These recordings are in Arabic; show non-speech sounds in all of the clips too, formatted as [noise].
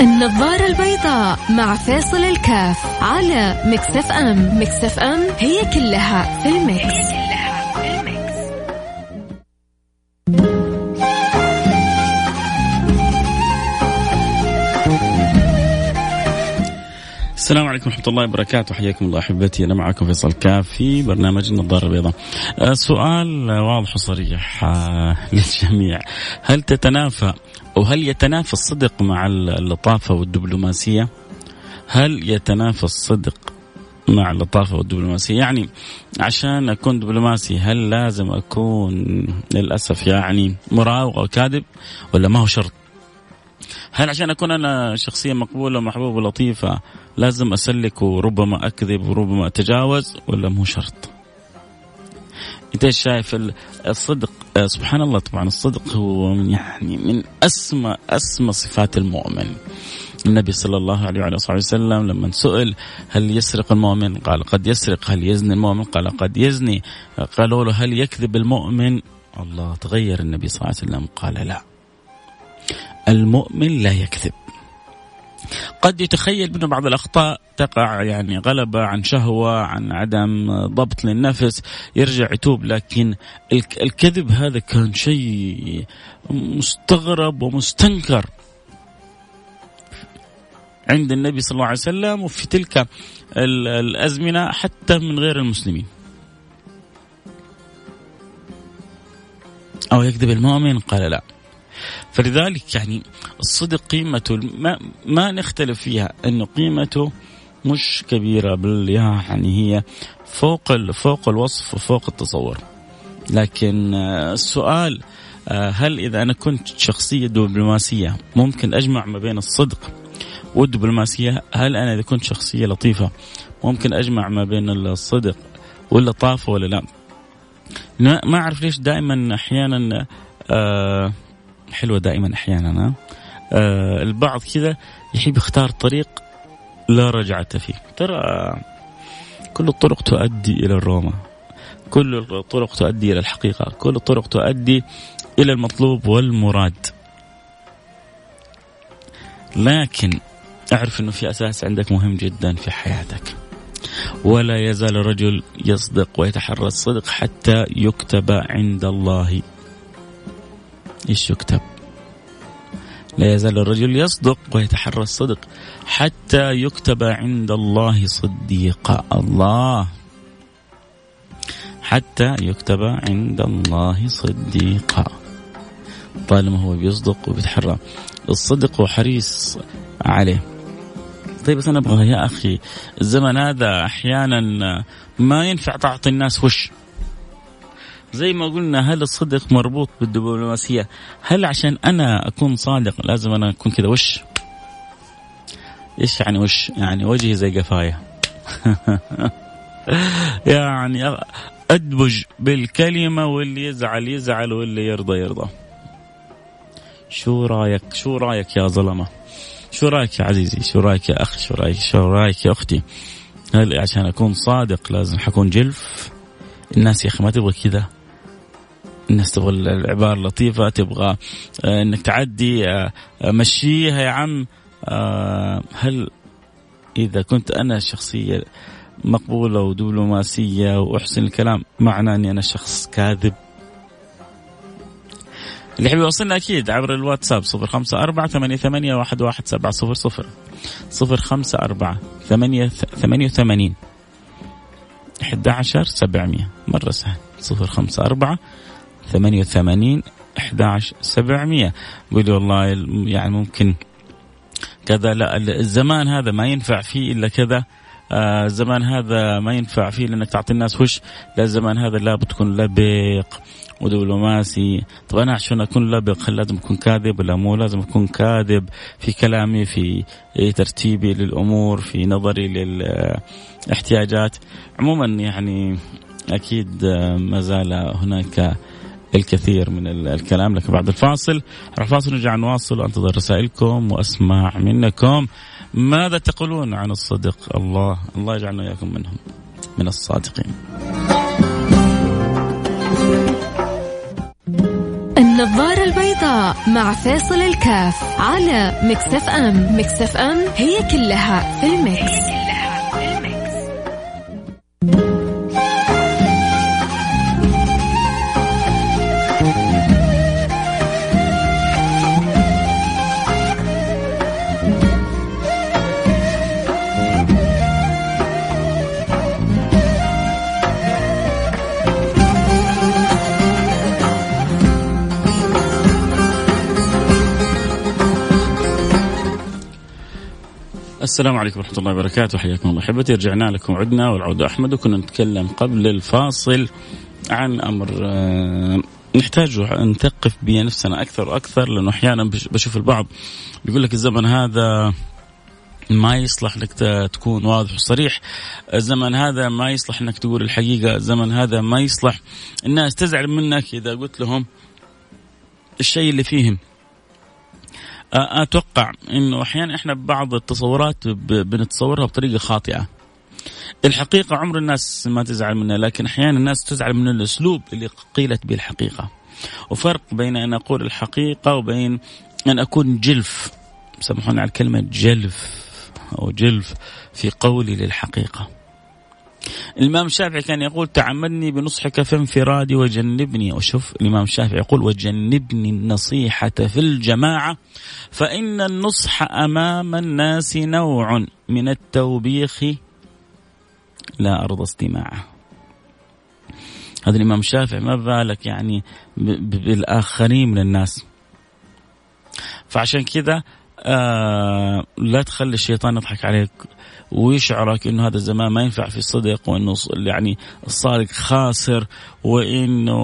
النظارة البيضاء مع فيصل الكاف على Mix FM Mix FM هي كلها في ال mix, هي كلها في ال mix. السلام عليكم ورحمة الله وبركاته. حياكم الله أحبتي. أنا معكم فيصل كاف في برنامج النظارة البيضاء. سؤال واضح وصريح آه، [laughs] للجميع. هل تتنافى وهل يتنافى الصدق مع اللطافة والدبلوماسية؟ هل يتنافى الصدق مع اللطافة والدبلوماسية؟ يعني عشان أكون دبلوماسي هل لازم أكون للأسف يعني مراوغ أو كاذب ولا ما هو شرط؟ هل عشان أكون أنا شخصية مقبولة ومحبوبة ولطيفة لازم أسلك وربما أكذب وربما أتجاوز ولا مو شرط؟ انت شايف الصدق آه، سبحان الله طبعا الصدق هو من يعني من أسمى أسمى صفات المؤمن. النبي صلى الله عليه وعلى صحبه وسلم لما سئل هل يسرق المؤمن؟ قال قد يسرق. هل يزني المؤمن؟ قال قد يزني. قالوا له هل يكذب المؤمن؟ الله تغير النبي صلى الله عليه وسلم قال لا. المؤمن لا يكذب. قد يتخيل منه بعض الأخطاء تقع يعني غلبه عن شهوة عن عدم ضبط للنفس يرجع يتوب لكن الكذب هذا كان شيء مستغرب ومستنكر عند النبي صلى الله عليه وسلم وفي تلك الأزمنة حتى من غير المسلمين. أو يكذب المؤمن قال لا. فلذلك يعني الصدق قيمته ما, ما نختلف فيها انه قيمته مش كبيرة بل يعني هي فوق فوق الوصف وفوق التصور. لكن آه، السؤال آه، هل إذا أنا كنت شخصية دبلوماسية ممكن أجمع ما بين الصدق والدبلوماسية؟ هل أنا إذا كنت شخصية لطيفة ممكن أجمع ما بين الصدق واللطافة ولا لا؟ ما أعرف ليش دائما أحيانا آه حلوة دائما أحيانا آه البعض كذا يحب يختار طريق لا رجعة فيه. ترى كل الطرق تؤدي إلى الروما كل الطرق تؤدي إلى الحقيقة كل الطرق تؤدي إلى المطلوب والمراد. لكن أعرف إنه في أساس عندك مهم جدا في حياتك. ولا يزال الرجل يصدق ويتحرى الصدق حتى يكتب عند الله. إيش يكتب. لا يزال الرجل يصدق ويتحرى الصدق حتى يكتب عند الله صديقا الله. حتى يكتب عند الله صديقا طالما هو بيصدق وبيتحرى. الصدق وحريص عليه. طيب بس أنا أبغى يا أخي الزمن هذا أحيانا ما ينفع تعطي الناس وش؟ زي ما قلنا هل الصدق مربوط بالدبلوماسية؟ هل عشان أنا أكون صادق لازم أنا أكون كذا؟ وش؟ إيش يعني وش؟ يعني وجهي زي قفايا [laughs] يعني أدبج بالكلمة واللي يزعل يزعل واللي يرضى يرضى. شو رأيك؟ شو رأيك يا ظلمة؟ شو رأيك يا عزيزي؟ شو رأيك يا أخي؟ شو رأيك؟ شو رأيك يا أختي؟ هل عشان أكون صادق لازم حكون جلف؟ الناس يا أخي ما تبغى كذا. الناس تبغى العبارة اللطيفة تبغى آه، إنك تعدي آه، آه، مشيها يا عم. هل إذا كنت أنا شخصية مقبولة ودبلوماسية وأحسن الكلام معناه إني أنا شخص كاذب؟ اللي يحب يوصلنا أكيد عبر الواتساب صفر خمسة أربعة ثمانية, ثمانية واحد, واحد سبعة صفر صفر. صفر خمسة أربعة ثمانية ثمانية وثمانين أحد عشر سبعمية. مرة سهل. صفر خمسة أربعة 88 11 700 يقول والله يعني ممكن كذا. لا الزمان هذا ما ينفع فيه إلا كذا. آه الزمان هذا ما ينفع فيه لأنك تعطي الناس وش؟ لا الزمان هذا لابد تكون لبق ودبلوماسي. طب أنا عشان أكون لبق هل لازم أكون كاذب ولا مو؟ لازم أكون كاذب في كلامي في ترتيبي للأمور في نظري للاحتياجات عموما يعني أكيد ما زال هناك الكثير من الكلام. لكن بعد الفاصل. راح الفاصل نرجع نواصل وأنتظر رسائلكم وأسمع منكم. ماذا تقولون عن الصدق الله؟ الله يجعلنا اياكم منهم من الصادقين. نظارة البيضاء مع فيصل الكاف على Mix FM. Mix FM هي كلها في ال mix, هي كلها السلام عليكم ورحمة الله وبركاته. حياكم الله. أحبتي رجعنا لكم. عدنا والعودة أحمد وكنا نتكلم قبل الفاصل عن أمر آه، نحتاج نثقف به نفسنا أكثر وأكثر لأنه أحيانا بشوف البعض بيقول لك الزمن هذا ما يصلح انك تكون واضح وصريح. الزمن هذا ما يصلح إنك تقول الحقيقة. الزمن هذا ما يصلح. الناس تزعل منك إذا قلت لهم الشيء اللي فيهم. أتوقع إنه أحيانا إحنا بعض التصورات بنتصورها بطريقة خاطئة. الحقيقة عمر الناس ما تزعل منها لكن أحيانا الناس تزعل من الأسلوب اللي قيلت به الحقيقة. وفرق بين أن أقول الحقيقة وبين أن أكون جلف سامحوني على الكلمة جلف أو جلف في قولي للحقيقة. الإمام الشافعي كان يقول تعمدني بنصحك في انفرادي وجنبني. وشوف الإمام الشافعي يقول وجنبني النصيحة في الجماعة فإن النصح أمام الناس نوع من التوبيخ لا أرضى استماعه. هذا الإمام الشافعي ما بالك يعني بالآخرين من الناس. فعشان كذا آه لا تخلي الشيطان يضحك عليك. ويشعرك انه هذا الزمان ما ينفع في الصدق وإنه يعني الصادق خاسر وإنه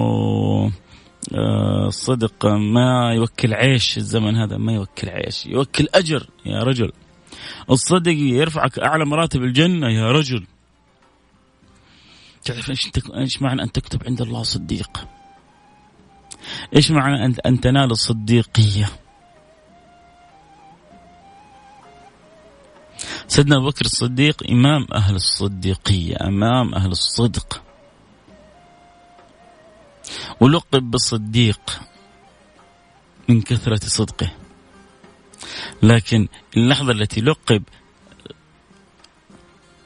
الصدق آه، ما يوكل عيش الزمن هذا ما يوكل عيش يوكل أجر يا رجل الصدق يرفعك أعلى مراتب الجنة يا رجل تعرف إيش إيش معنى أن تكتب عند الله صديق؟ إيش معنى ان أن تنال الصديقية؟ سيدنا أبو بكر الصديق إمام أهل الصديقية أمام أهل الصدق. ولقب بالصديق من كثرة صدقه. لكن اللحظة التي لقب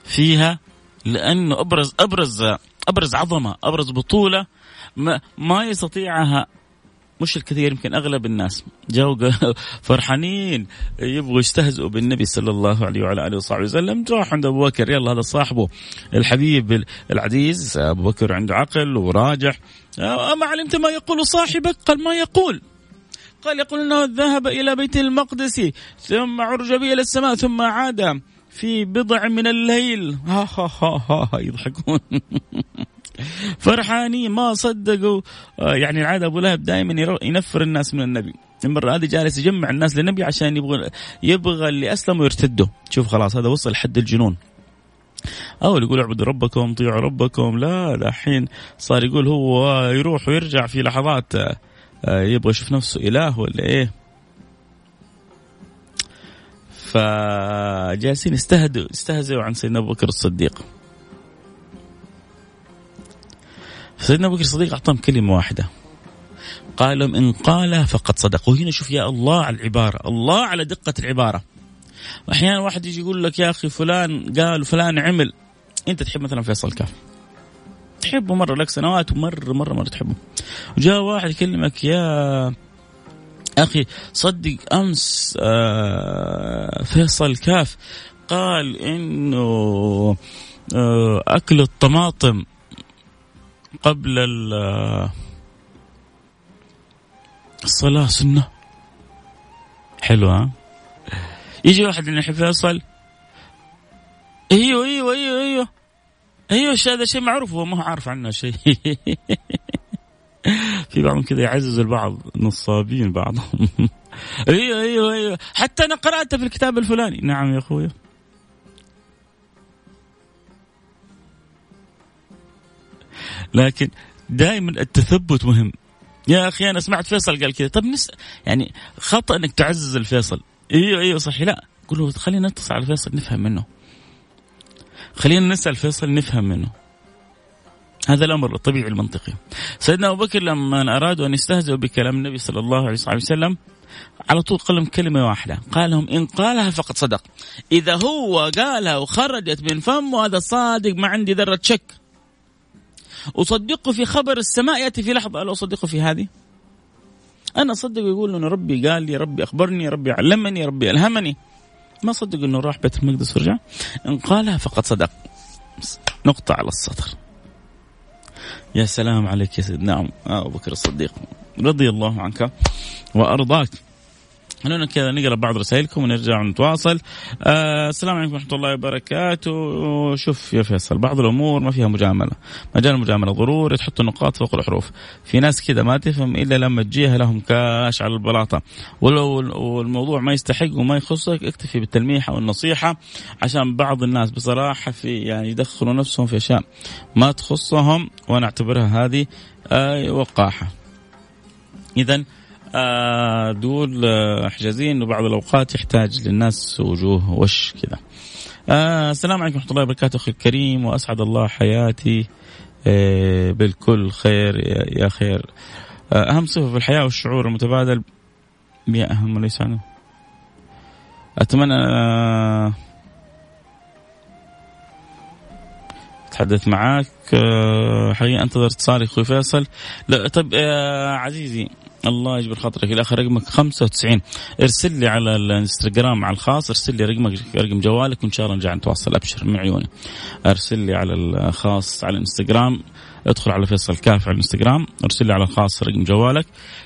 فيها لأنه أبرز أبرز أبرز عظمة أبرز بطولة ما, ما يستطيعها مش الكثير يمكن أغلب الناس. جاوا [laughs] فرحانين يبغوا يستهزئوا بالنبي صلى الله عليه وعلى آله وصحبه وسلم. راح عند أبو بكر يلا هذا صاحبه الحبيب العزيز. أبو بكر عنده عقل وراجح. أما علمت ما يقول صاحبك؟ قال ما يقول. قال يقول إنه ذهب إلى بيت المقدس ثم عرج به إلى السماء ثم عاد في بضع من الليل. [laughs] ها ها ها ها يضحكون. [laughs] فرحانين ما صدقوا. آه، يعني العادة أبو لهب دائما ينفر الناس من النبي. المرة هذه جالس يجمع الناس للنبي عشان يبغى يبغى اللي اسلموا يرتدوا شوف خلاص هذا وصل حد الجنون. اول يقول اعبدوا ربكم طيعوا ربكم. لا الحين صار يقول هو يروح ويرجع في لحظات آه، يبغى يشوف نفسه إله ولا إيه. فجالسين يستهدوا يستهزئوا عن سيدنا أبو بكر الصديق. سيدنا أبو بكر الصديق أعطاهم كلمة واحدة. قال لهم إن قال فقد صدق. وهنا شوف يا الله على العبارة. الله على دقة العبارة. أحيانا واحد يجي يقول لك يا أخي فلان قال وفلان عمل. أنت تحب مثلا فيصل كاف. تحبه مرة لك سنوات ومرة مرة مرة تحبه. وجاء واحد يكلمك يا أخي صدق أمس آه فيصل كاف قال إنه آه أكل الطماطم. قبل الصلاة سنة. حلوة يجي واحد من يحب فيصل أيوه أيوه أيوه أيوه. أيوه هذا شيء معروف هو ما هو عارف عنه شيء. [laughs] في بعضهم كذا يعزز البعض نصابين بعضهم. [laughs] أيوه أيوه أيوه. حتى أنا قرات في الكتاب الفلاني. نعم يا اخويا لكن دائما التثبت مهم. يا أخي أنا سمعت فيصل قال كذا. طب نس يعني خطأ إنك تعزز الفيصل. إيوه إيوه صحيح. لا. قول له خلينا نتصل على فيصل نفهم منه. خلينا نسأل فيصل نفهم منه. هذا الأمر الطبيعي المنطقي. سيدنا أبو بكر لما ارادوا أن يستهزئوا بكلام النبي صلى الله عليه وسلم على طول قال لهم كلمة واحدة، قال لهم إن قالها فقد صدق. إذا هو قالها وخرجت من فمه هذا صادق ما عندي ذرة شك. أصدقه في خبر السماء يأتي في لحظة ألا أصدقه في هذه؟ أنا أصدق يقول إنه ربي قال لي، ربي أخبرني، ربي علمني، ربي ألهمني. ما صدق إنه راح بيت المقدس ورجع. إن قالها فقد صدق. نقطة على السطر. يا سلام عليك يا سيدنا أبو بكر الصديق رضي الله عنك وأرضاك خلونا كذا نقرأ بعض رسائلكم ونرجع ونتواصل آه السلام عليكم ورحمة الله وبركاته. شوف يا فيصل بعض الأمور ما فيها مجاملة. مجال المجاملة ضروري تحط النقاط فوق الحروف. في ناس كذا ما تفهم إلا لما تجيها لهم كاش على البلاطة. ولو الموضوع ما يستحق وما يخصك اكتفي بالتلميح أو النصيحة عشان بعض الناس بصراحة في يعني يدخلوا نفسهم في أشياء ما تخصهم وأنا أعتبرها هذه آه وقاحة. اذا دول آه حجازين وبعض الأوقات يحتاج للناس وجوه وش كذا. آه السلام عليكم ورحمة الله وبركاته أخي الكريم وأسعد الله حياتي آه بالكل خير يا خير. آه أهم صفة في الحياة والشعور المتبادل يا أهم وليس عنه. أتمنى آه أتحدث معك آه، حقيقة أنتظر اتصالي أخوي فيصل آه عزيزي الله يجبر خاطرك الآخر رقمك 95 ارسل لي على الانستغرام على الخاص ارسل لي رقمك رقم جوالك وإن شاء الله نرجع نتواصل أبشر من عيوني. ارسل لي على الخاص على الانستغرام ادخل على فيصل كاف على الانستغرام ارسل لي على الخاص رقم جوالك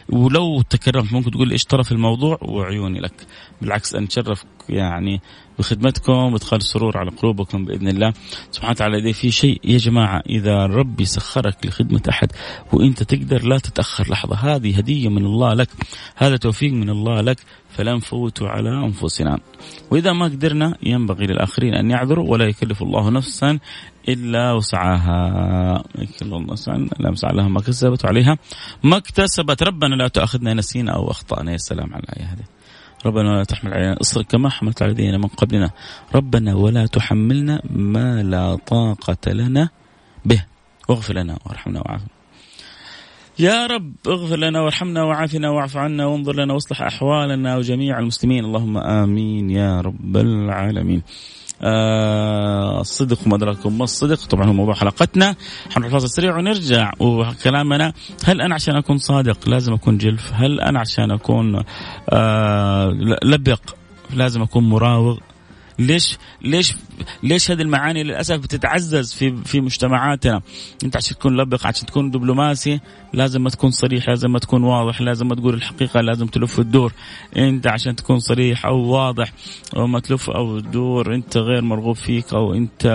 ولو تكرمت ممكن تقول لي إيش ترى في الموضوع وعيوني لك. بالعكس نتشرف يعني بخدمتكم وادخال السرور على قلوبكم بإذن الله. سبحانه وتعالى اذا في شيء يا جماعة إذا ربي سخرك لخدمة أحد وإنت تقدر لا تتأخر. لحظة هذه هدية من الله لك هذا توفيق من الله لك فلا نفوت على أنفسنا. وإذا ما قدرنا ينبغي للآخرين أن يعذروا ولا يكلف الله نفسا إلا وسعها. الله لا مسعى لها. ما كسبت وعليها ما اكتسبت. ربنا لا تاخذنا نسينا أو أخطأنا. يا سلام على الآية هذه. ربنا ولا تحمل علينا إصرا كما حملت على الذين من قبلنا. ربنا ولا تحملنا ما لا طاقة لنا به. واغفر لنا وارحمنا وعافنا. يا رب اغفر لنا وارحمنا وعافنا. واعف عنا وانظر لنا واصلح أحوالنا وجميع المسلمين. اللهم آمين يا رب العالمين. آه الصدق وما ادراكم ما الصدق. طبعا هو موضوع حلقتنا. حنروح فاصل سريع ونرجع وكلامنا. هل أنا عشان أكون صادق لازم أكون جلف؟ هل أنا عشان أكون آه لبق لازم أكون مراوغ؟ ليش ليش ليش هذه المعاني للأسف بتتعزز في في مجتمعاتنا؟ أنت عشان تكون لبق عشان تكون دبلوماسي لازم ما تكون صريح لازم ما تكون واضح لازم ما تقول الحقيقة لازم تلف الدور. أنت عشان تكون صريح أو واضح أو ما تلف أو تدور أنت غير مرغوب فيك أو أنت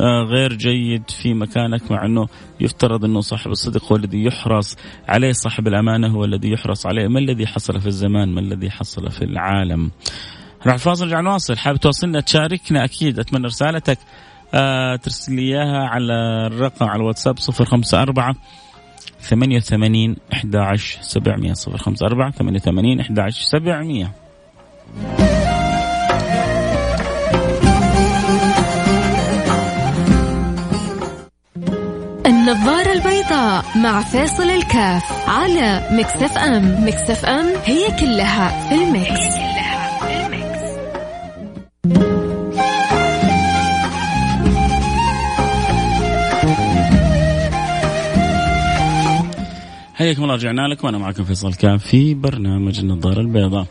آه، غير جيد في مكانك مع أنه يفترض أنه صاحب الصدق هو الذي يحرص عليه صاحب الأمانة هو الذي يحرص عليه. ما الذي حصل في الزمان؟ ما الذي حصل في العالم؟ راح فاصل نرجع نواصل. حابب توصلنا تشاركنا أكيد. أتمنى رسالتك. آه ترسل لي إياها على الرقم على الواتساب 054 88 11 700 054 88 11 700 النظارة البيضاء مع فاصل الكاف على مكسف ام. مكسف ام هي كلها في المكس. حياكم الله رجعنا لكم. وأنا معكم فيصل كان في برنامج النظارة البيضاء.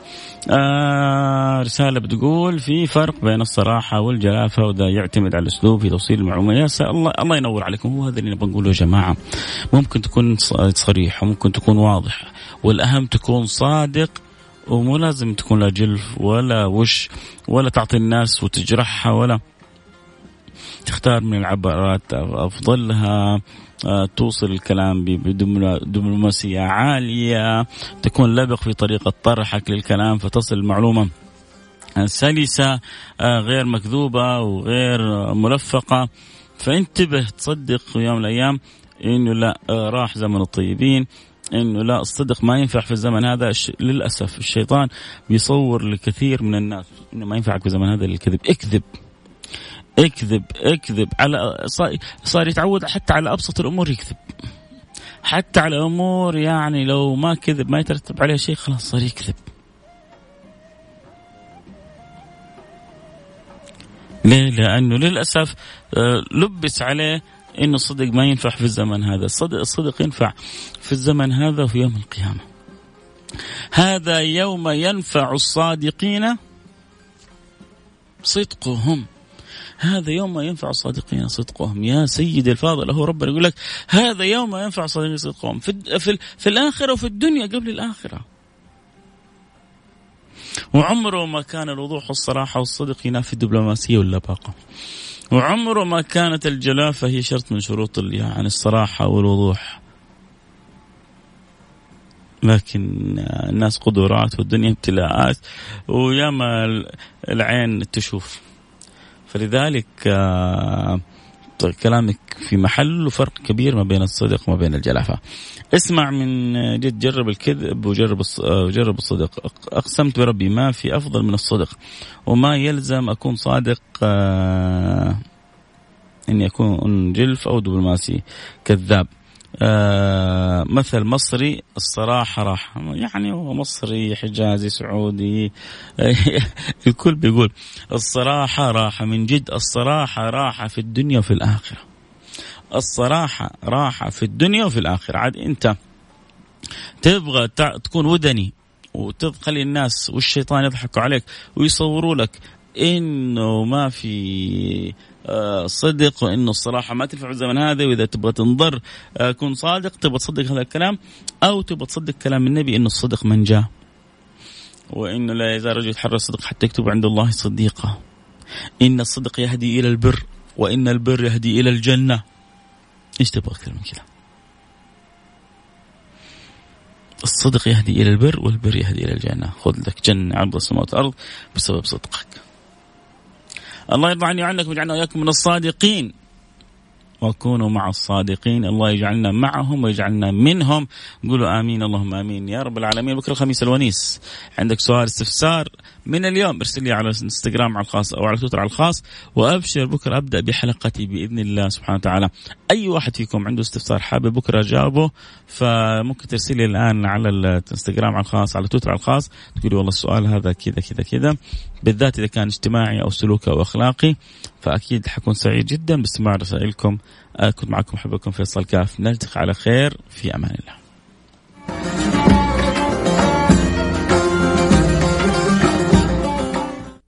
آه رسالة بتقول في فرق بين الصراحة والجلافه وده يعتمد على الأسلوب في توصيل المعلومات يا الله الله ينور عليكم. هو هذا اللي نبغى نقوله يا جماعة. ممكن تكون صريح وممكن تكون واضح والأهم تكون صادق ومو لازم تكون لا جلف ولا وش ولا تعطي الناس وتجرحها ولا تختار من العبارات أفضلها. توصل الكلام بدبلوماسية عالية تكون لبق في طريقة طرحك للكلام فتصل المعلومة سلسه آه، غير مكذوبة وغير ملفقة. فانتبه تصدق في يوم من الأيام إنه لا آه، راح زمن الطيبين إنه لا الصدق ما ينفع في الزمن هذا. للأسف الشيطان بيصور لكثير من الناس إنه ما ينفعك في الزمن هذا الكذب اكذب. اكذب اكذب. على صار يتعود حتى على أبسط الأمور يكذب. حتى على أمور يعني لو ما كذب ما يترتب عليها شيء خلاص صار يكذب. ليه؟ لأنه للأسف آه، لبس عليه إنه الصدق ما ينفع في الزمن هذا، الصدق الصدق ينفع في الزمن هذا وفي يوم القيامة. هذا يوم ينفع الصادقين صدقهم. هذا يوم ينفع الصادقين صدقهم. يا سيدي الفاضل هو ربنا يقول لك هذا يوم ينفع الصادقين صدقهم. في, في, في الآخرة وفي الدنيا قبل الآخرة. وعمره ما كان الوضوح والصراحة والصدق ينافي الدبلوماسية واللباقة. وعمره ما كانت الجلافة هي شرط من شروط يعني الصراحة والوضوح. لكن الناس قدرات والدنيا ابتلاءات وياما العين تشوف. فلذلك آه، كلامك في محل وفرق كبير ما بين الصدق وما بين الجلافة. اسمع من جد جرب الكذب وجرب وجرب آه، الصدق، أقسمت بربي ما في أفضل من الصدق وما يلزم أكون صادق آه، إني أكون جلف أو دبلوماسي كذاب. آه مثل مصري الصراحة راح يعني هو مصري حجازي سعودي [laughs] الكل بيقول الصراحة راحة من جد الصراحة راحة في الدنيا وفي الآخرة. الصراحة راحة في الدنيا وفي الآخرة. عاد أنت تبغى تكون ودني وتخلي الناس والشيطان يضحكوا عليك ويصوروا لك إنه ما في آه، صدق وإنه الصراحة ما تنفع الزمن هذا وإذا تبغى تنضر آه، كن صادق تبغى تصدق هذا الكلام أو تبغى تصدق كلام النبي إنه الصدق من جاء. وإنه لا يزال رجل يتحرى الصدق حتى يكتب عند الله صديقا. إن الصدق يهدي إلى البر وإن البر يهدي إلى الجنة. إيش تبغى أكثر من كذا؟ الصدق يهدي إلى البر والبر يهدي إلى الجنة. خذ لك جنة عرض السماوات والأرض بسبب صدقك. الله يرضى عني وعنك ويجعلنا وإياكم من الصادقين. وكونوا مع الصادقين الله يجعلنا معهم ويجعلنا منهم. قولوا آمين اللهم آمين. يا رب العالمين بكرة الخميس الونيس. عندك سؤال استفسار من اليوم ارسل لي على الإنستغرام على الخاص أو على تويتر على الخاص وأبشر بكرة أبدأ بحلقتي بإذن الله سبحانه وتعالى. أي واحد فيكم عنده استفسار حابب بكرة أجاوبه فممكن ترسل لي الآن على الإنستغرام على الخاص على تويتر على الخاص تقولي والله السؤال هذا كذا كذا كذا. بالذات إذا كان اجتماعي أو سلوكي أو أخلاقي فأكيد حكون سعيد جدا باستماع رسائلكم. كنت معكم حبكم فيصل كاف. نلتقي على خير. في أمان الله.